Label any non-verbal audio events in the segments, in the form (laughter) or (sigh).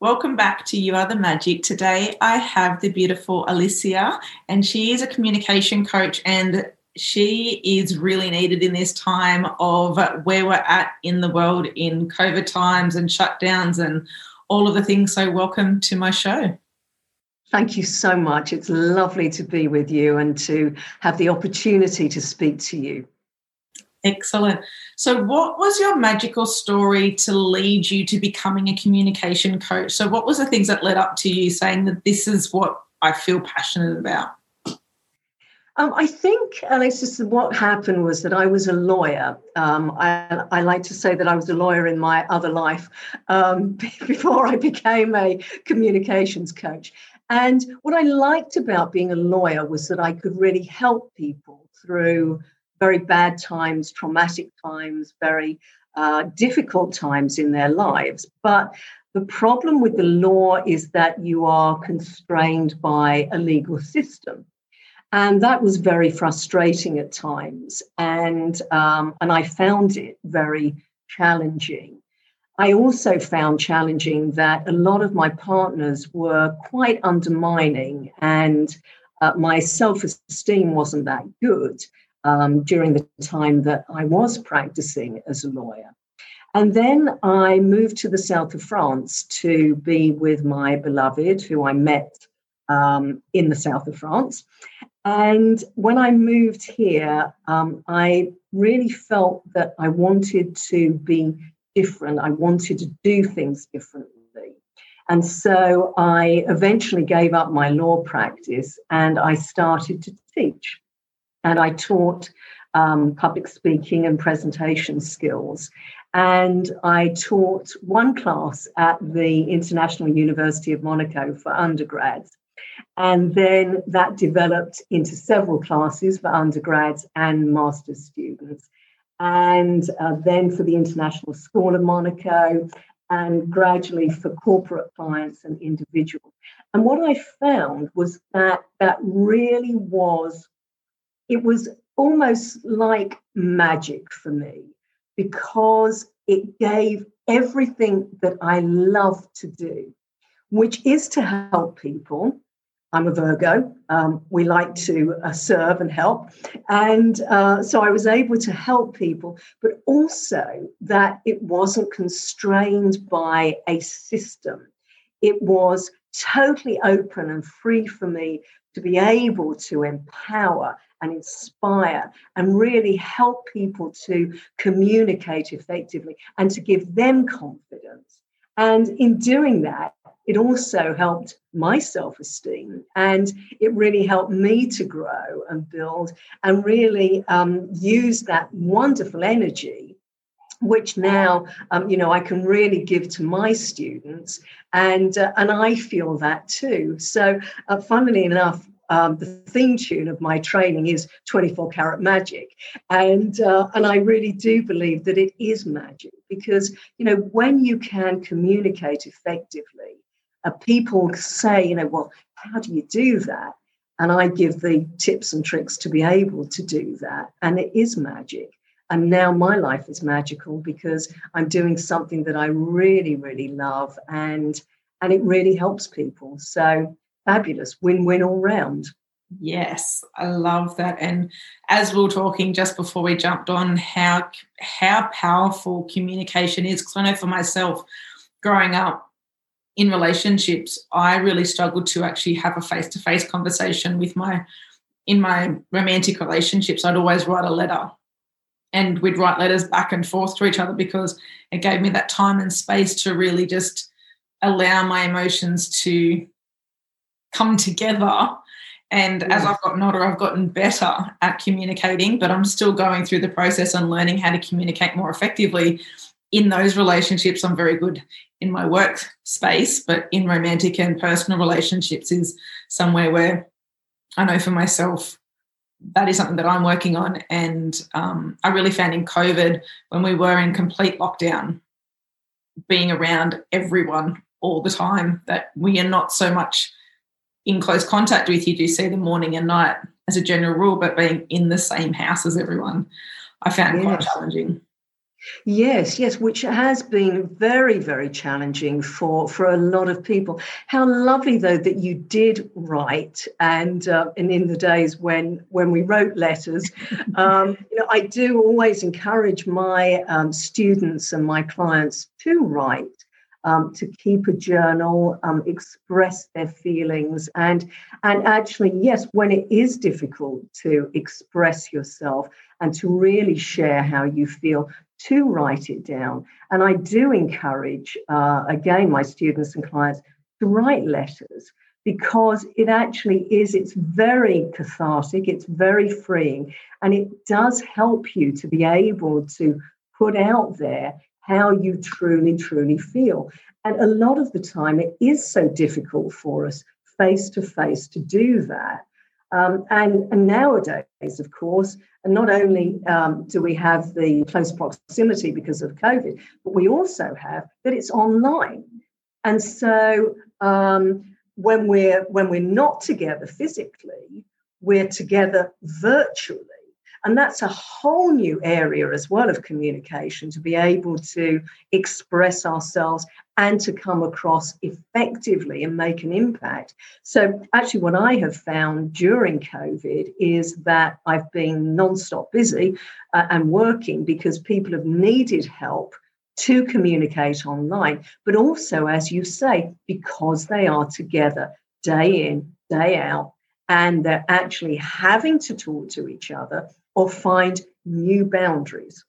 Welcome back to You Are the Magic. Today I have the beautiful Alicia, and she is a communication coach, and she is really needed in this time of where we're at in the world in COVID times and shutdowns and all of the things. So, welcome to my show. Thank you so much. It's lovely to be with you and to have the opportunity to speak to you. Excellent. So, what was your magical story to lead you to becoming a communication coach? So, what was the things that led up to you saying that this is what I feel passionate about? Um, I think, Alexis, what happened was that I was a lawyer. Um, I, I, like to say that I was a lawyer in my other life um, (laughs) before I became a communications coach. And what I liked about being a lawyer was that I could really help people through very bad times, traumatic times, very uh, difficult times in their lives. But the problem with the law is that you are constrained by a legal system. And that was very frustrating at times. And, um, and I found it very challenging. I also found challenging that a lot of my partners were quite undermining, and uh, my self esteem wasn't that good um, during the time that I was practicing as a lawyer. And then I moved to the south of France to be with my beloved, who I met um, in the south of France. And when I moved here, um, I really felt that I wanted to be different. I wanted to do things differently. And so I eventually gave up my law practice and I started to teach and I taught um, public speaking and presentation skills. And I taught one class at the International University of Monaco for undergrads. And then that developed into several classes for undergrads and master's students. And uh, then for the International School of Monaco, and gradually for corporate clients and individuals. And what I found was that that really was it was almost like magic for me because it gave everything that I love to do, which is to help people. I'm a Virgo. Um, we like to uh, serve and help. And uh, so I was able to help people, but also that it wasn't constrained by a system. It was totally open and free for me to be able to empower and inspire and really help people to communicate effectively and to give them confidence. And in doing that, it also helped my self esteem and it really helped me to grow and build and really um, use that wonderful energy which now um, you know I can really give to my students, and uh, and I feel that too. So, uh, funnily enough, um, the theme tune of my training is 24 karat magic. And uh, and i really do believe that it is magic because you know when you can communicate effectively uh, people say you know well how do you do that? And i give the tips and tricks to be able to do that. And it is magic. And now my life is magical because i'm doing something that i really really love and and it really helps people. So fabulous win-win all round. Yes, I love that. And as we were talking just before we jumped on, how how powerful communication is. Because I know for myself, growing up in relationships, I really struggled to actually have a face to face conversation with my in my romantic relationships. I'd always write a letter, and we'd write letters back and forth to each other because it gave me that time and space to really just allow my emotions to come together And as I've gotten older, I've gotten better at communicating, but I'm still going through the process and learning how to communicate more effectively in those relationships. I'm very good in my work space, but in romantic and personal relationships is somewhere where I know for myself that is something that I'm working on. And um, I really found in COVID when we were in complete lockdown, being around everyone all the time, that we are not so much in close contact with you, do see them morning and night as a general rule, but being in the same house as everyone, I found yes. quite challenging. Yes, yes, which has been very, very challenging for for a lot of people. How lovely, though, that you did write, and uh, and in the days when when we wrote letters, (laughs) um, you know, I do always encourage my um, students and my clients to write. Um, to keep a journal, um, express their feelings, and and actually, yes, when it is difficult to express yourself and to really share how you feel, to write it down. And I do encourage, uh, again, my students and clients to write letters because it actually is, it's very cathartic, it's very freeing, and it does help you to be able to put out there how you truly, truly feel. And a lot of the time, it is so difficult for us face to face to do that. Um, and, and, nowadays, of course, and not only um, do we have the close proximity because of COVID, but we also have that it's online. And so um, when we're when we're not together physically, we're together virtually. And that's a whole new area as well of communication to be able to express ourselves and to come across effectively and make an impact. So, actually, what I have found during COVID is that I've been non-stop busy uh, and working because people have needed help to communicate online, but also, as you say, because they are together day in, day out, and they're actually having to talk to each other or find new boundaries.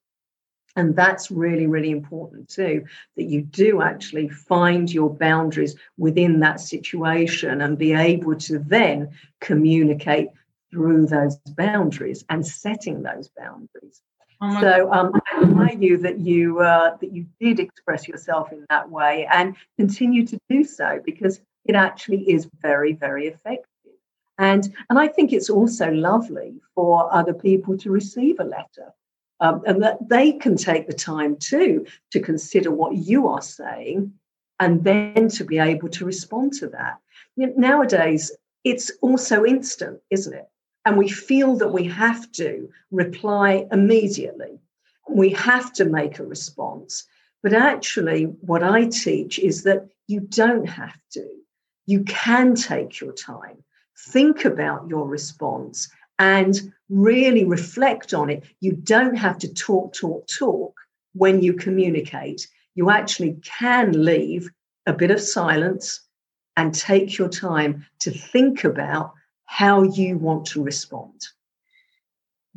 And that's really, really important too, that you do actually find your boundaries within that situation and be able to then communicate through those boundaries and setting those boundaries. Oh so um, I admire you that you uh, that you did express yourself in that way and continue to do so because it actually is very, very effective. And, and I think it's also lovely for other people to receive a letter um, and that they can take the time too to consider what you are saying and then to be able to respond to that. You know, nowadays, it's also instant, isn't it? And we feel that we have to reply immediately. We have to make a response. But actually, what I teach is that you don't have to. You can take your time think about your response and really reflect on it. You don't have to talk, talk, talk when you communicate. You actually can leave a bit of silence and take your time to think about how you want to respond.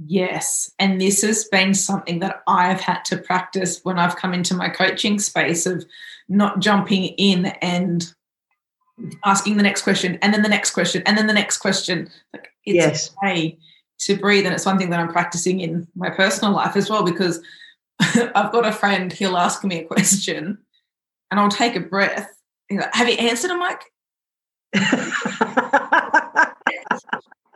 Yes. And this has been something that I've had to practice when I've come into my coaching space of not jumping in and asking the next question and then the next question and then the next question. Like it's yes. okay to breathe. And it's one thing that I'm practicing in my personal life as well because (laughs) I've got a friend, he'll ask me a question and I'll take a breath. Like, Have you answered him, like, (laughs)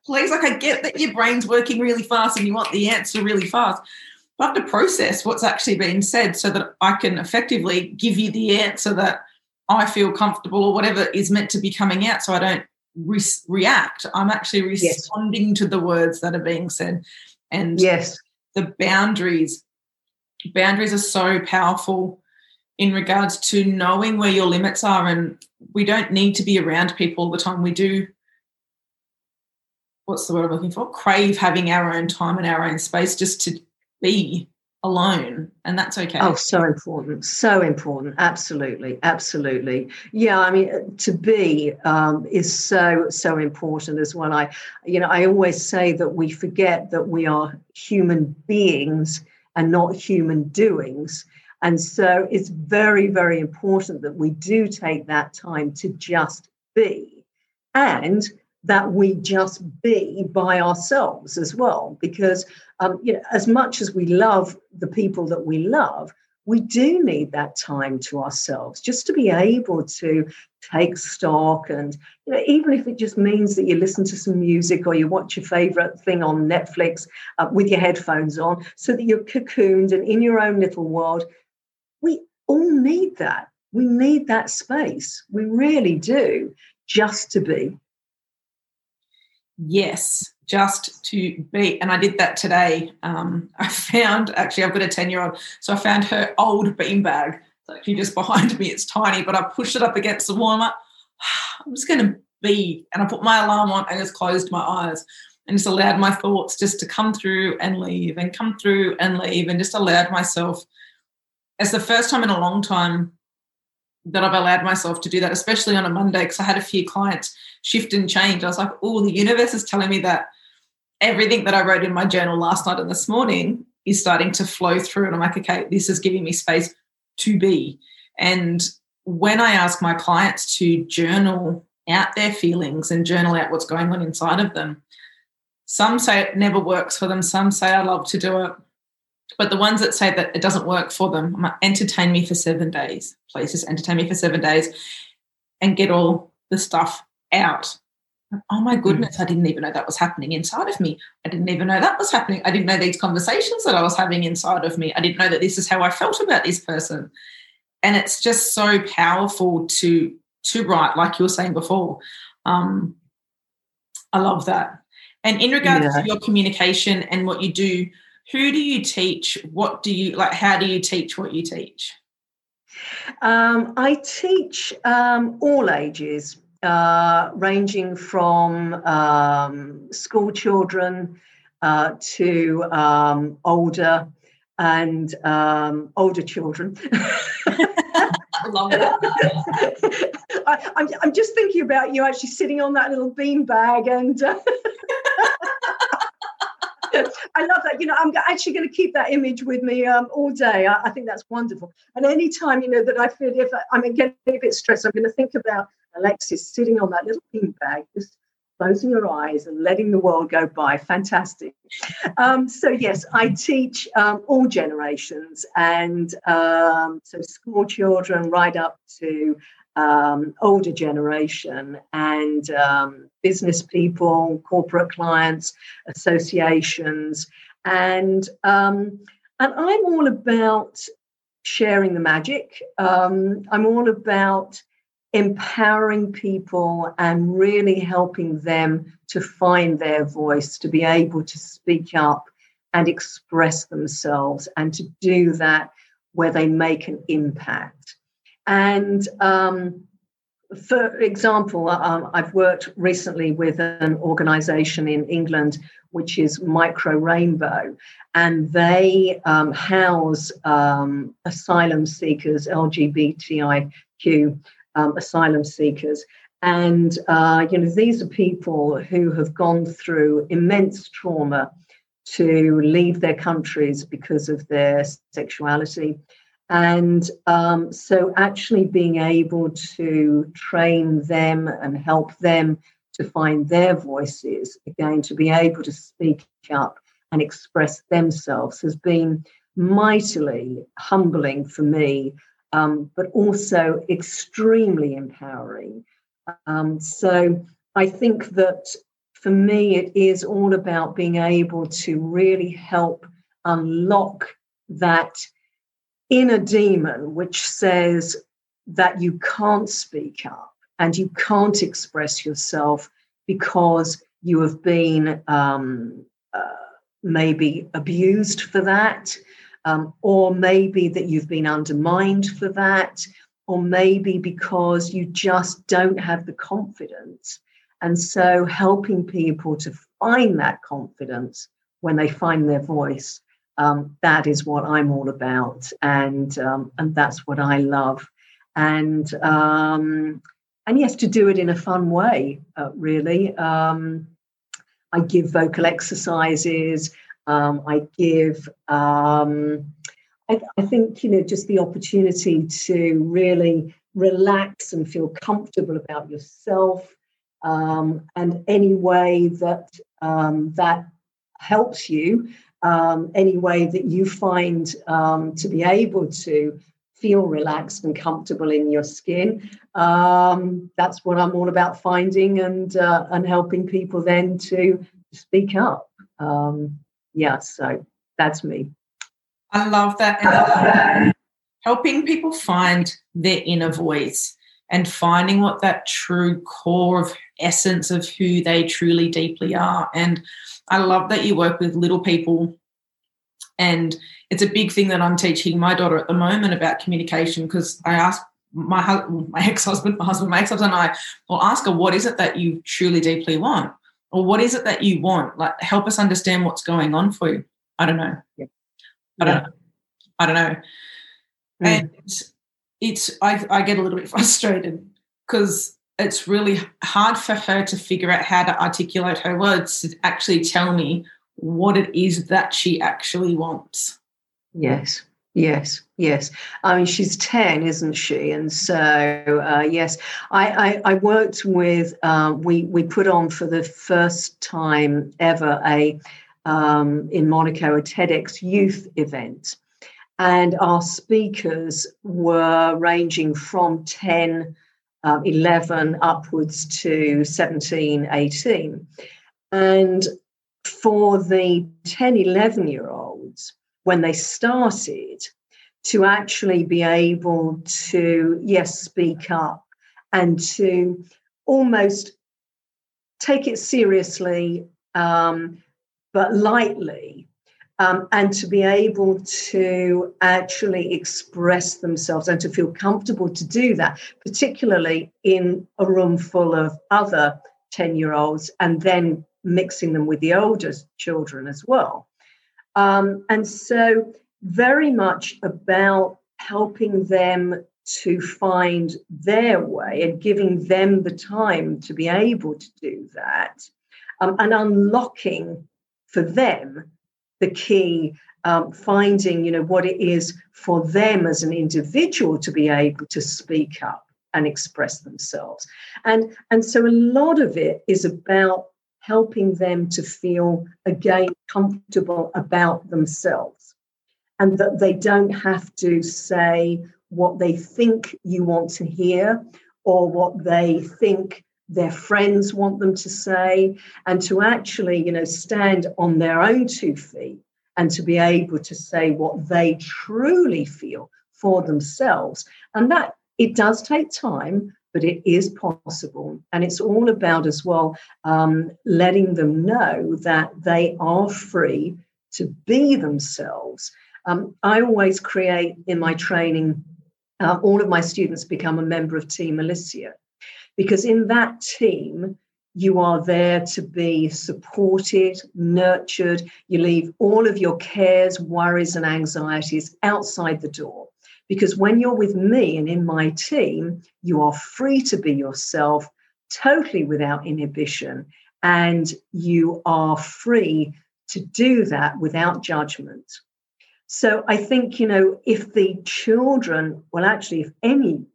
Please, like I get that your brain's working really fast and you want the answer really fast. But I have to process what's actually been said so that I can effectively give you the answer that I feel comfortable or whatever is meant to be coming out so I don't re- react. I'm actually responding yes. to the words that are being said. And yes, the boundaries, boundaries are so powerful in regards to knowing where your limits are. And we don't need to be around people all the time. We do, what's the word I'm looking for? Crave having our own time and our own space just to be alone and that's okay. Oh so important so important absolutely absolutely. Yeah i mean to be um, is so so important as well. I you know i always say that we forget that we are human beings and not human doings. And so it's very very important that we do take that time to just be. And that we just be by ourselves as well. Because um, you know, as much as we love the people that we love, we do need that time to ourselves just to be able to take stock and you know, even if it just means that you listen to some music or you watch your favorite thing on netflix uh, with your headphones on so that you're cocooned and in your own little world we all need that we need that space we really do just to be yes just to be and i did that today. Um, (laughs) i found actually i've got a 10 year old so i found her old beanbag it's actually just (laughs) behind me. It's tiny but i pushed it up against the wall. I'm like (sighs) i'm just going to be and i put my alarm on and just closed my eyes and just allowed my thoughts just to come through and leave and come through and leave and just allowed myself it's the first time in a long time that I've allowed myself to do that, especially on a Monday, because I had a few clients shift and change. I was like, oh, the universe is telling me that everything that I wrote in my journal last night and this morning is starting to flow through. And I'm like, okay, this is giving me space to be. And when I ask my clients to journal out their feelings and journal out what's going on inside of them, some say it never works for them, some say I love to do it. But the ones that say that it doesn't work for them, entertain me for seven days. Please just entertain me for seven days and get all the stuff out oh my goodness, mm. I didn't even know that was happening inside of me. I didn't even know that was happening. I didn't know these conversations that I was having inside of me. I didn't know that this is how I felt about this person. And it's just so powerful to to write, like you were saying before. Um, I love that. And in regards yeah. to your communication and what you do, who do you teach? What do you like? How do you teach what you teach? Um, I teach um, all ages uh, ranging from um, school children uh, to um, older and um, older children. (laughs) I, I'm, I'm just thinking about you actually sitting on that little bean bag and. Uh, (laughs) I love that. You know, I'm actually going to keep that image with me um, all day. I, I, think that's wonderful. And anytime, you know, that I feel if I, I'm getting a bit stressed, I'm going to think about Alexis sitting on that little beanbag, just closing her eyes and letting the world go by. Fantastic. Um, so, yes, I teach um, all generations, and um, so school children right up to um, older generation and um, business people, corporate clients, associations, and um, and I'm all about sharing the magic. I'm all about empowering people and really helping them to find their voice, to be able to speak up and express themselves, and to do that where they make an impact. And um, for example, um, I've worked recently with an organization in England which is Micro Rainbow, and they um, house um, asylum seekers, LGBTIQ um, asylum seekers. And, uh, you know, these are people who have gone through immense trauma to leave their countries because of their sexuality. And um, so, actually being able to train them and help them to find their voices, again, to be able to speak up and express themselves has been mightily humbling for me um, but also extremely empowering. Um, so I think that for me, it is all about being able to really help unlock that inner demon which says that you can't speak up and you can't express yourself because you have been um, uh, maybe abused for that um, or maybe that you've been undermined for that, or maybe because you just don't have the confidence. And so, helping people to find that confidence when they find their voice, um, that is what I'm all about, and um, and that's what I love. And um, and yes, to do it in a fun way, uh, really. Um, I give vocal exercises. Um, I give, um, I, I think, you know, just the opportunity to really relax and feel comfortable about yourself um, and any way that um, that helps you, um, any way that you find um, to be able to feel relaxed and comfortable in your skin. Um, that's what I'm all about finding and uh, and helping people then to speak up. Um, yeah, so that's me. I love that. And helping people find their inner voice and finding what that true core of essence of who they truly deeply are. And I love that you work with little people. And it's a big thing that I'm teaching my daughter at the moment about communication because I ask my my (laughs) ex-husband, my husband, my ex-husband and I will ask her, what is it that you truly deeply want? Or what is it that you want? Like help us understand what's going on for you. I don't know. Yeah. I don't know. I don't know. Mm. And it's I, I get a little bit (laughs) frustrated because it's really hard for her to figure out how to articulate her words to actually tell me what it is that she actually wants. Yes, yes, yes. I mean, she's 10, isn't she? And so, uh, yes, I, I, I, worked with, uh, we, we put on for the first time ever a, um, in Monaco, a TEDx youth event. And our speakers were ranging from 10, um, 11 upwards to 17, 18. And for the 10, 11 year olds, when they started, to actually be able to, yes, speak up and to almost take it seriously, um, but lightly, um, and to be able to actually express themselves and to feel comfortable to do that, particularly in a room full of other 10 year olds, and then mixing them with the older children as well. Um, and so, very much about helping them to find their way and giving them the time to be able to do that um, and unlocking for them the key um, finding you know what it is for them as an individual to be able to speak up and express themselves. And and so a lot of it is about helping them to feel again comfortable about themselves. And that they don't have to say what they think you want to hear or what they think their friends want them to say. And to actually you know stand on their own two feet and to be able to say what they truly feel for themselves. And that it does take time but it is possible and it's all about as well um, letting them know that they are free to be themselves um, i always create in my training uh, all of my students become a member of team alicia because in that team, you are there to be supported, nurtured. You leave all of your cares, worries, and anxieties outside the door. Because when you're with me and in my team, you are free to be yourself, totally without inhibition. And you are free to do that without judgment. So I think, you know, if the children, well, actually, if any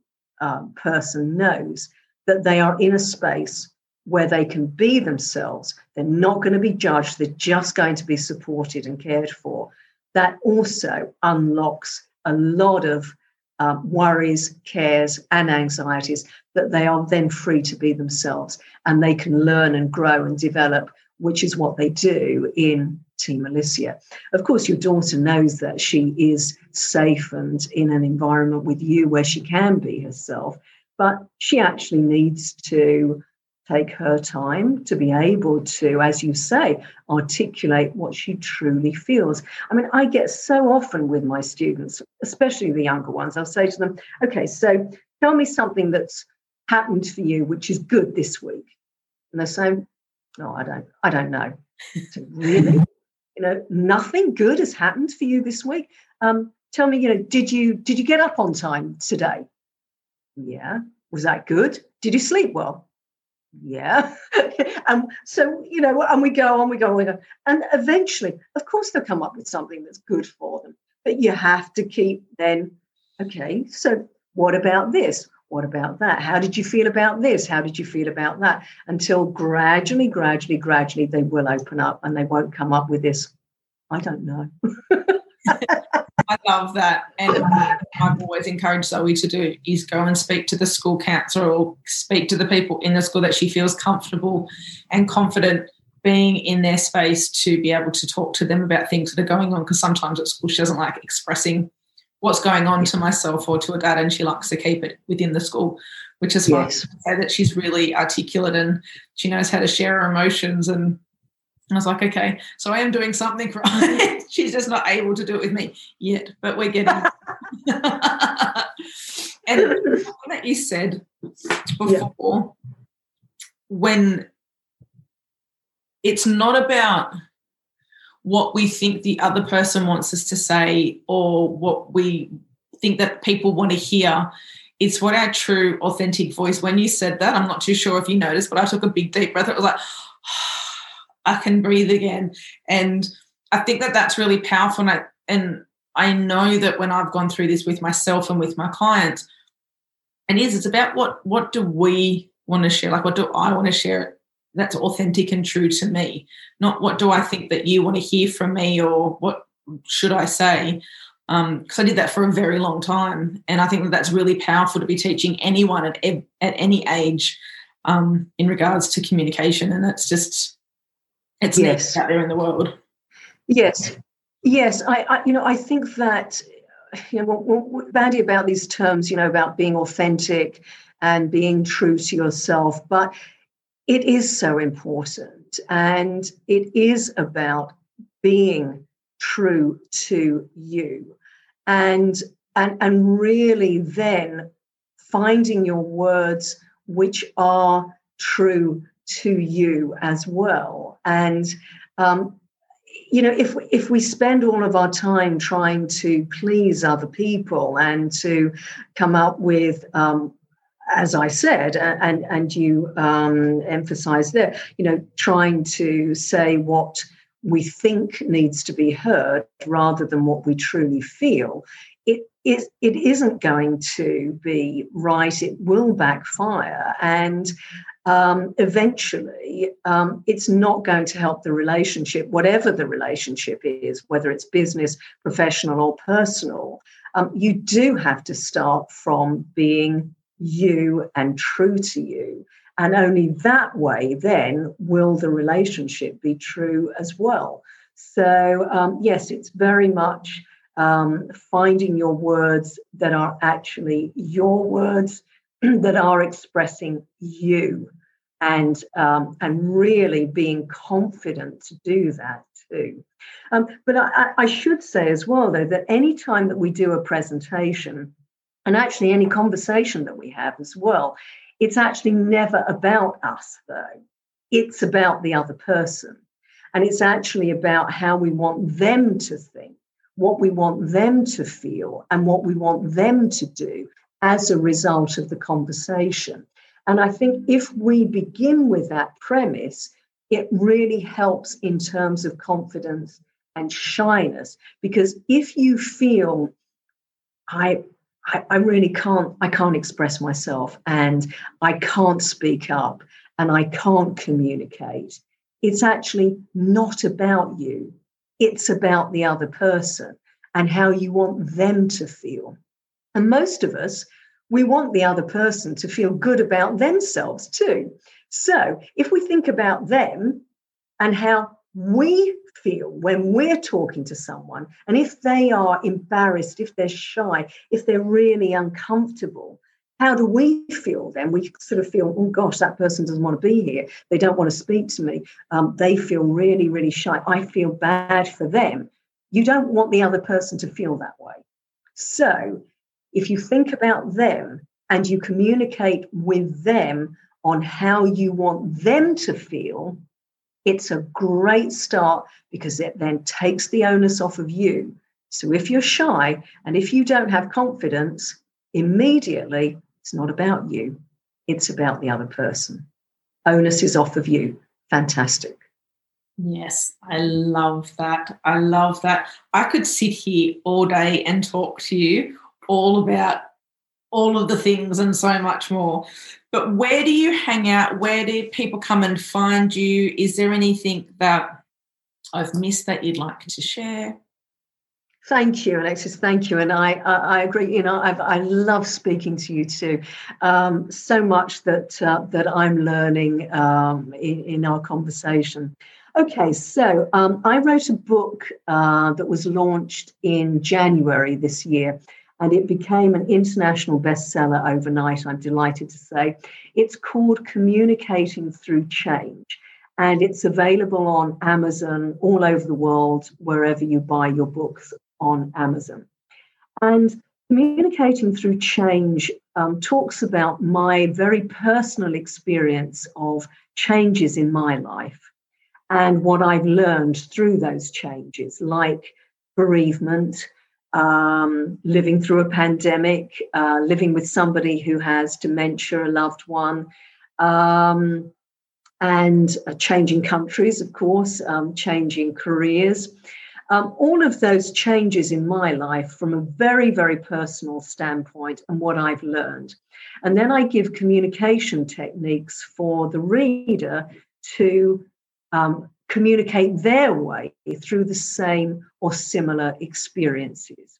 uh, person knows that they are in a space where they can be themselves. They're not going to be judged, they're just going to be supported and cared for. That also unlocks a lot of uh, worries, cares, and anxieties that they are then free to be themselves and they can learn and grow and develop, which is what they do in Team Alicia. Of course, your daughter knows that she is safe and in an environment with you where she can be herself but she actually needs to take her time to be able to, as you say, articulate what she truly feels. I mean, I get so often with my students, especially the younger ones, I'll say to them, okay, so tell me something that's happened for you which is good this week. And they say, no, I don't, I don't know. So, really? you know, nothing good has happened for you this week. Um, tell me, you know, did you did you get up on time today? Yeah. Was that good? Did you sleep well? Yeah. and (laughs) um, so, you know, and we go on, we go on, we go. And eventually, of course, they'll come up with something that's good for them. But you have to keep then, okay, so what about this? what about that? How did you feel about this? How did you feel about that? Until gradually, gradually, gradually, they will open up and they won't come up with this, I don't know. (laughs) I love that. And um, I've always encouraged Zoe to do is go and speak to the school counselor or speak to the people in the school that she feels comfortable and confident being in their space to be able to talk to them about things that are going on. Because sometimes at school she doesn't like expressing what's going on to myself or to a dad, and she likes to keep it within the school, which is fine. Yes. Say that she's really articulate and she knows how to share her emotions. And I was like, okay, so I am doing something (laughs) right. she's just not able to do it with me yet, but we're getting. (laughs) and that you said before, yeah. when it's not about what we think the other person wants us to say or what we think that people want to hear. It's what our true, authentic voice. When you said that, I'm not too sure if you noticed, but I took a big, deep breath. It was like, (sighs) (sighs) (sighs) I can breathe again. And I think that that's really powerful. And I, and I know that when I've gone through this with myself and with my clients, and is it's about what what do we want to share? Like, what do I want to share that's authentic and true to me not what do i think that you want to hear from me or what should i say because um, i did that for a very long time and i think that that's really powerful to be teaching anyone at, at any age um, in regards to communication and it's just it's yes. out there in the world yes yes I, I you know i think that you know what, bandy about these terms you know about being authentic and being true to yourself but it is so important. And it is about being true to you. And and, and really then finding your words which are true to you as well. And um, you know, if if we spend all of our time trying to please other people and to come up with um, as I said, and and you um, emphasised there, you know, trying to say what we think needs to be heard rather than what we truly feel. It it isn't going to be right. It will backfire, and um, eventually, um, it's not going to help the relationship, whatever the relationship is, whether it's business, professional, or personal. Um, you do have to start from being you and true to you. And only that way, then, will the relationship be true as well. So, um, yes, it's very much um, finding your words that are actually your words, (clears throat) that are expressing you, and um, and really being confident to do that too. Um, but I, I should say as well, though, that any time that we do a presentation, and actually any conversation that we have as well it's actually never about us though. It's about the other person. And it's actually about how we want them to think what we want them to feel and what we want them to do as a result of the conversation and i think if we begin with that premise it really helps in terms of confidence and shyness because if you feel I I, I really can't I can't express myself and I can't speak up and I can't communicate. It's actually not about you. It's about the other person and how you want them to feel. And most of us, we want the other person to feel good about themselves too. So if we think about them and how we feel when we're talking to someone. And if they are embarrassed, if they're shy, if they're really uncomfortable, how do we feel then? We sort of feel, oh gosh, that person doesn't want to be here. They don't want to speak to me. Um, they feel really, really shy. I feel bad for them. You don't want the other person to feel that way. So if you think about them and you communicate with them on how you want them to feel, it's a great start because it then takes the onus off of you. So if you're shy and if you don't have confidence, immediately it's not about you, it's about the other person. Onus is off of you. Fantastic. Yes, I love that. I love that. I could sit here all day and talk to you all about all of the things and so much more. But where do you hang out? Where do people come and find you? Is there anything that I've missed that you'd like to share? Thank you, Alexis. Thank you, and I I, I agree. You know, I've, i love speaking to you too. Um, so much that uh, that I'm learning um, in, in, our conversation. Okay, so um, I wrote a book uh, that was launched in January this year, and it became an international bestseller overnight. I'm delighted to say. It's called Communicating Through Change and it's available on Amazon all over the world, wherever you buy your books on Amazon. And communicating through change um, talks about my very personal experience of changes in my life and what I've learned through those changes, like bereavement, um, living through a pandemic, uh, living with somebody who has dementia, a loved one, um, and uh, changing countries, of course, um, changing careers. Um, all of those changes in my life from a very, very personal standpoint and what I've learned. And then I give communication techniques for the reader to um, communicate their way through the same or similar experiences.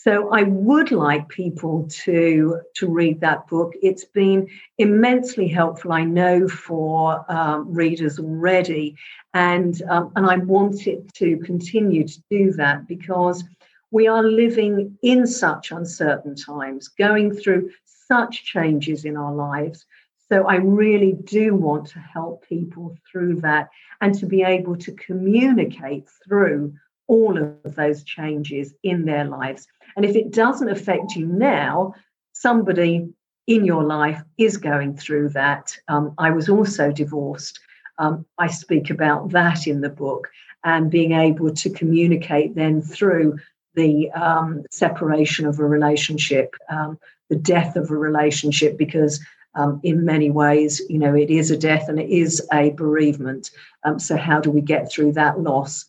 So I would like people to to read that book. It's been immensely helpful, I know, for um, readers already, and um, and I want it to continue to do that because we are living in such uncertain times, going through such changes in our lives. So I really do want to help people through that and to be able to communicate through all of those changes in their lives. And if it doesn't affect you now, somebody in your life is going through that. Um, I was also divorced. Um, I speak about that in the book and being able to communicate then through the um, separation of a relationship, um, the death of a relationship, because um, in many ways, you know, it is a death and it is a bereavement. Um, so, how do we get through that loss?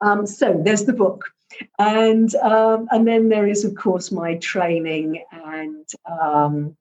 Um, so there's the book. And um, and then there is, of course, my training and um,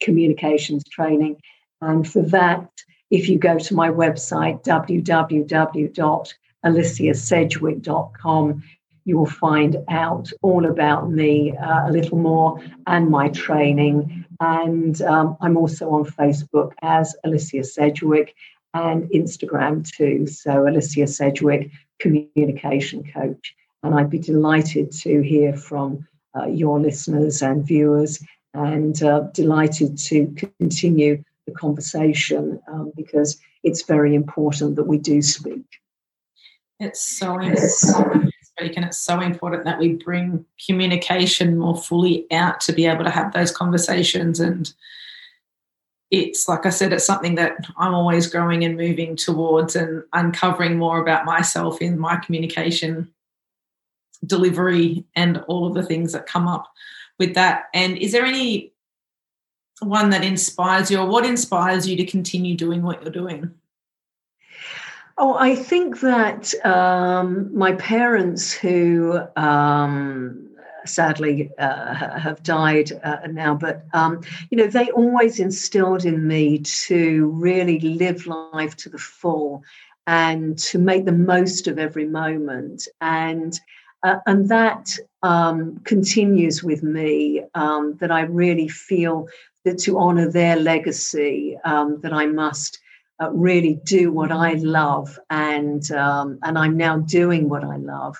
communications training. And for that, if you go to my website, www.aliciasedgwick.com, you will find out all about me uh, a little more and my training. And um, I'm also on Facebook as Alicia Sedgwick and Instagram too. So, Alicia Sedgwick communication coach. And I'd be delighted to hear from uh, your listeners and viewers and uh, delighted to continue the conversation um, because it's very important that we do speak. It's so important and it's so important that we bring communication more fully out to be able to have those conversations and it's like I said, it's something that I'm always growing and moving towards and uncovering more about myself in my communication delivery and all of the things that come up with that. And is there any one that inspires you or what inspires you to continue doing what you're doing? Oh, I think that um, my parents, who um, sadly uh, have died uh, now. But um, you know, they always instilled in me to really live life to the full and to make the most of every moment. And uh, and that um, continues with me. Um, that I really feel that to honour their legacy, um, that I must. Uh, really do what I love, and um, and I'm now doing what I love,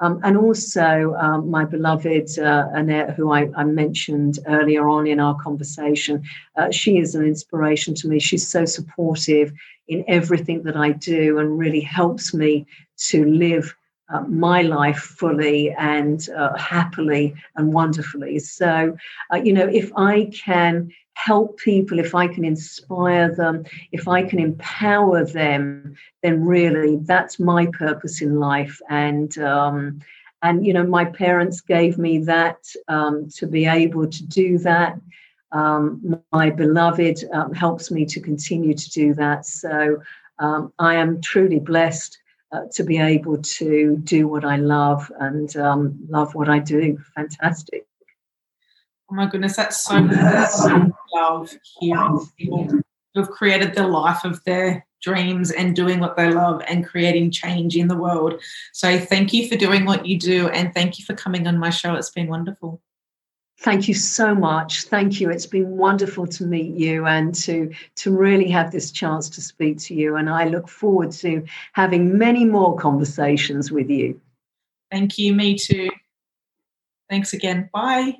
um, and also, um, my beloved uh, Annette, who I, I, mentioned earlier on in our conversation, uh, she is an inspiration to me. She's so supportive in everything that I do and really helps me to live uh, my life fully and uh, happily and wonderfully. So, uh, you know, if I can help people, if I can inspire them, if I can empower them, then really that's my purpose in life. And um, and you know, my parents gave me that um, to be able to do that. Um, my beloved um, helps me to continue to do that. So um, I am truly blessed. Uh, to be able to do what I love and um, love what I do. Fantastic. Oh my goodness, that's so oh, much love hearing people who have created the life of their dreams and doing what they love and creating change in the world. So thank you for doing what you do and thank you for coming on my show. It's been wonderful. Thank you so much. Thank you. It's been wonderful to meet you and to to really have this chance to speak to you. And I look forward to having many more conversations with you. Thank you. Me too. Thanks again. Bye.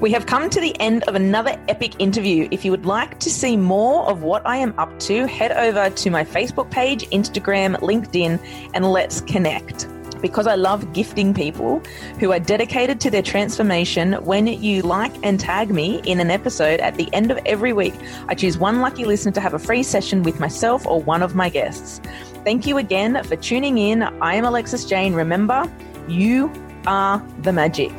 We have come to the end of another epic interview. If you would like to see more of what I am up to, head over to my Facebook page, Instagram, LinkedIn, and let's connect. Because I love gifting people who are dedicated to their transformation, when you like and tag me in an episode at the end of every week, I choose one lucky listener to have a free session with myself or one of my guests. Thank you again for tuning in. I am Alexis Jane. Remember, you are the magic.